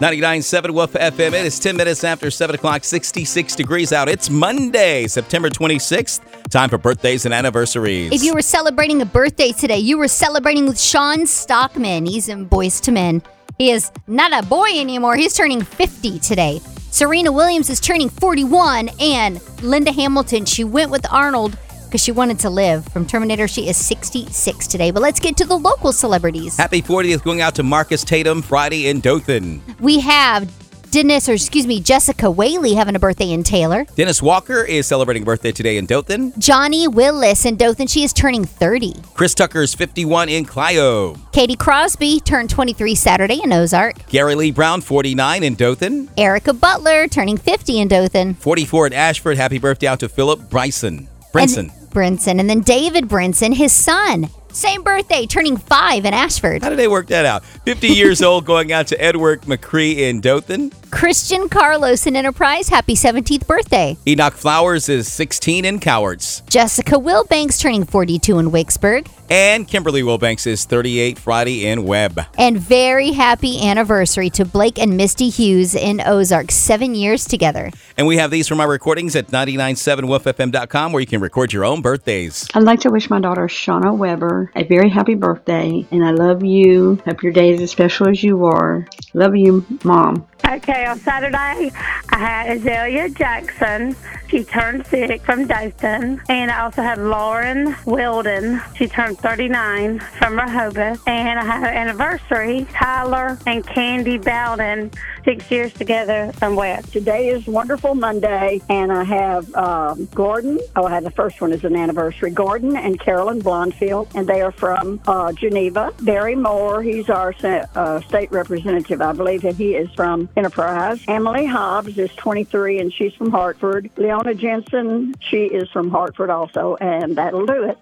99.7 Wolf FM. It is 10 minutes after 7 o'clock, 66 degrees out. It's Monday, September 26th. Time for birthdays and anniversaries. If you were celebrating a birthday today, you were celebrating with Shawn Stockman. He's in Boyz II Men. He is not a boy anymore. He's turning 50 today. Serena Williams is turning 41, and Linda Hamilton, she went with Arnold because she wanted to live. From Terminator, she is 66 today. But let's get to the local celebrities. Happy 40th going out to Marcus Tatum Friday in Dothan. We have Dennis, or excuse me, Jessica Whaley having a birthday in Taylor. Dennis Walker is celebrating a birthday today in Dothan. Johnny Willis in Dothan, she is turning 30. Chris Tucker is 51 in Clio. Katie Crosby turned 23 Saturday in Ozark. Gary Lee Brown, 49 in Dothan. Erica Butler turning 50 in Dothan. 44 in Ashford. Happy birthday out to Philip Bryson. Brinson. And Brinson. And then David Brinson, his son. Same birthday, turning five in Ashford. How did they work that out? 50 years old going out to Edward McCree in Dothan. Christian Carlos in Enterprise, happy 17th birthday. Enoch Flowers is 16 in Cowarts. Jessica Wilbanks turning 42 in Wicksburg. And Kimberly Wilbanks is 38 Friday in Webb. And very happy anniversary to Blake and Misty Hughes in Ozark, seven years together. And we have these from our recordings at 997wolffm.com where you can record your own birthdays. I'd like to wish my daughter Shauna Weber a very happy birthday, and I love you. Hope your day is as special as you are. Love you, Mom. Okay, on Saturday, I had Azalea Jackson. She turned six from Dothan. And I also had Lauren Wilden. She turned 39 from Rehoboth. And I had an anniversary, Tyler and Candy Bowden, six years together from West. Today is Wonderful Monday, and I have um, Gordon. Oh, I had the first one is an anniversary. Gordon and Carolyn Blondfield, and they are from uh, Geneva. Barry Moore, he's our uh, state representative, I believe, and he is from Enterprise. Emily Hobbs is 23, and she's from Hartford. Leona Jensen, she is from Hartford also, and that'll do it.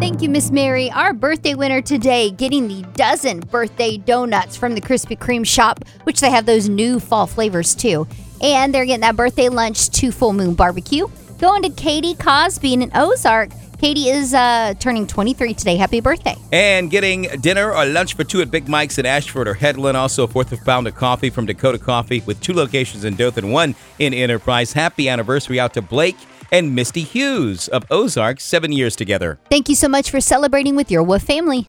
Thank you, Miss Mary. Our birthday winner today getting the dozen birthday donuts from the Krispy Kreme shop, which they have those new fall flavors too. And they're getting that birthday lunch to Full Moon Barbecue. Going to Katie Cosby in Ozark. Katie is uh, turning 23 today. Happy birthday. And getting dinner or lunch for two at Big Mike's in Ashford or Headland. Also, a fourth of a pound of coffee from Dakota Coffee with two locations in Dothan, one in Enterprise. Happy anniversary out to Blake and Misty Hughes of Ozark, seven years together. Thank you so much for celebrating with your Wolf family.